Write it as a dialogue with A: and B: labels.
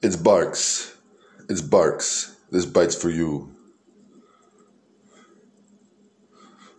A: It's Barks. It's Barks. This bite's for you.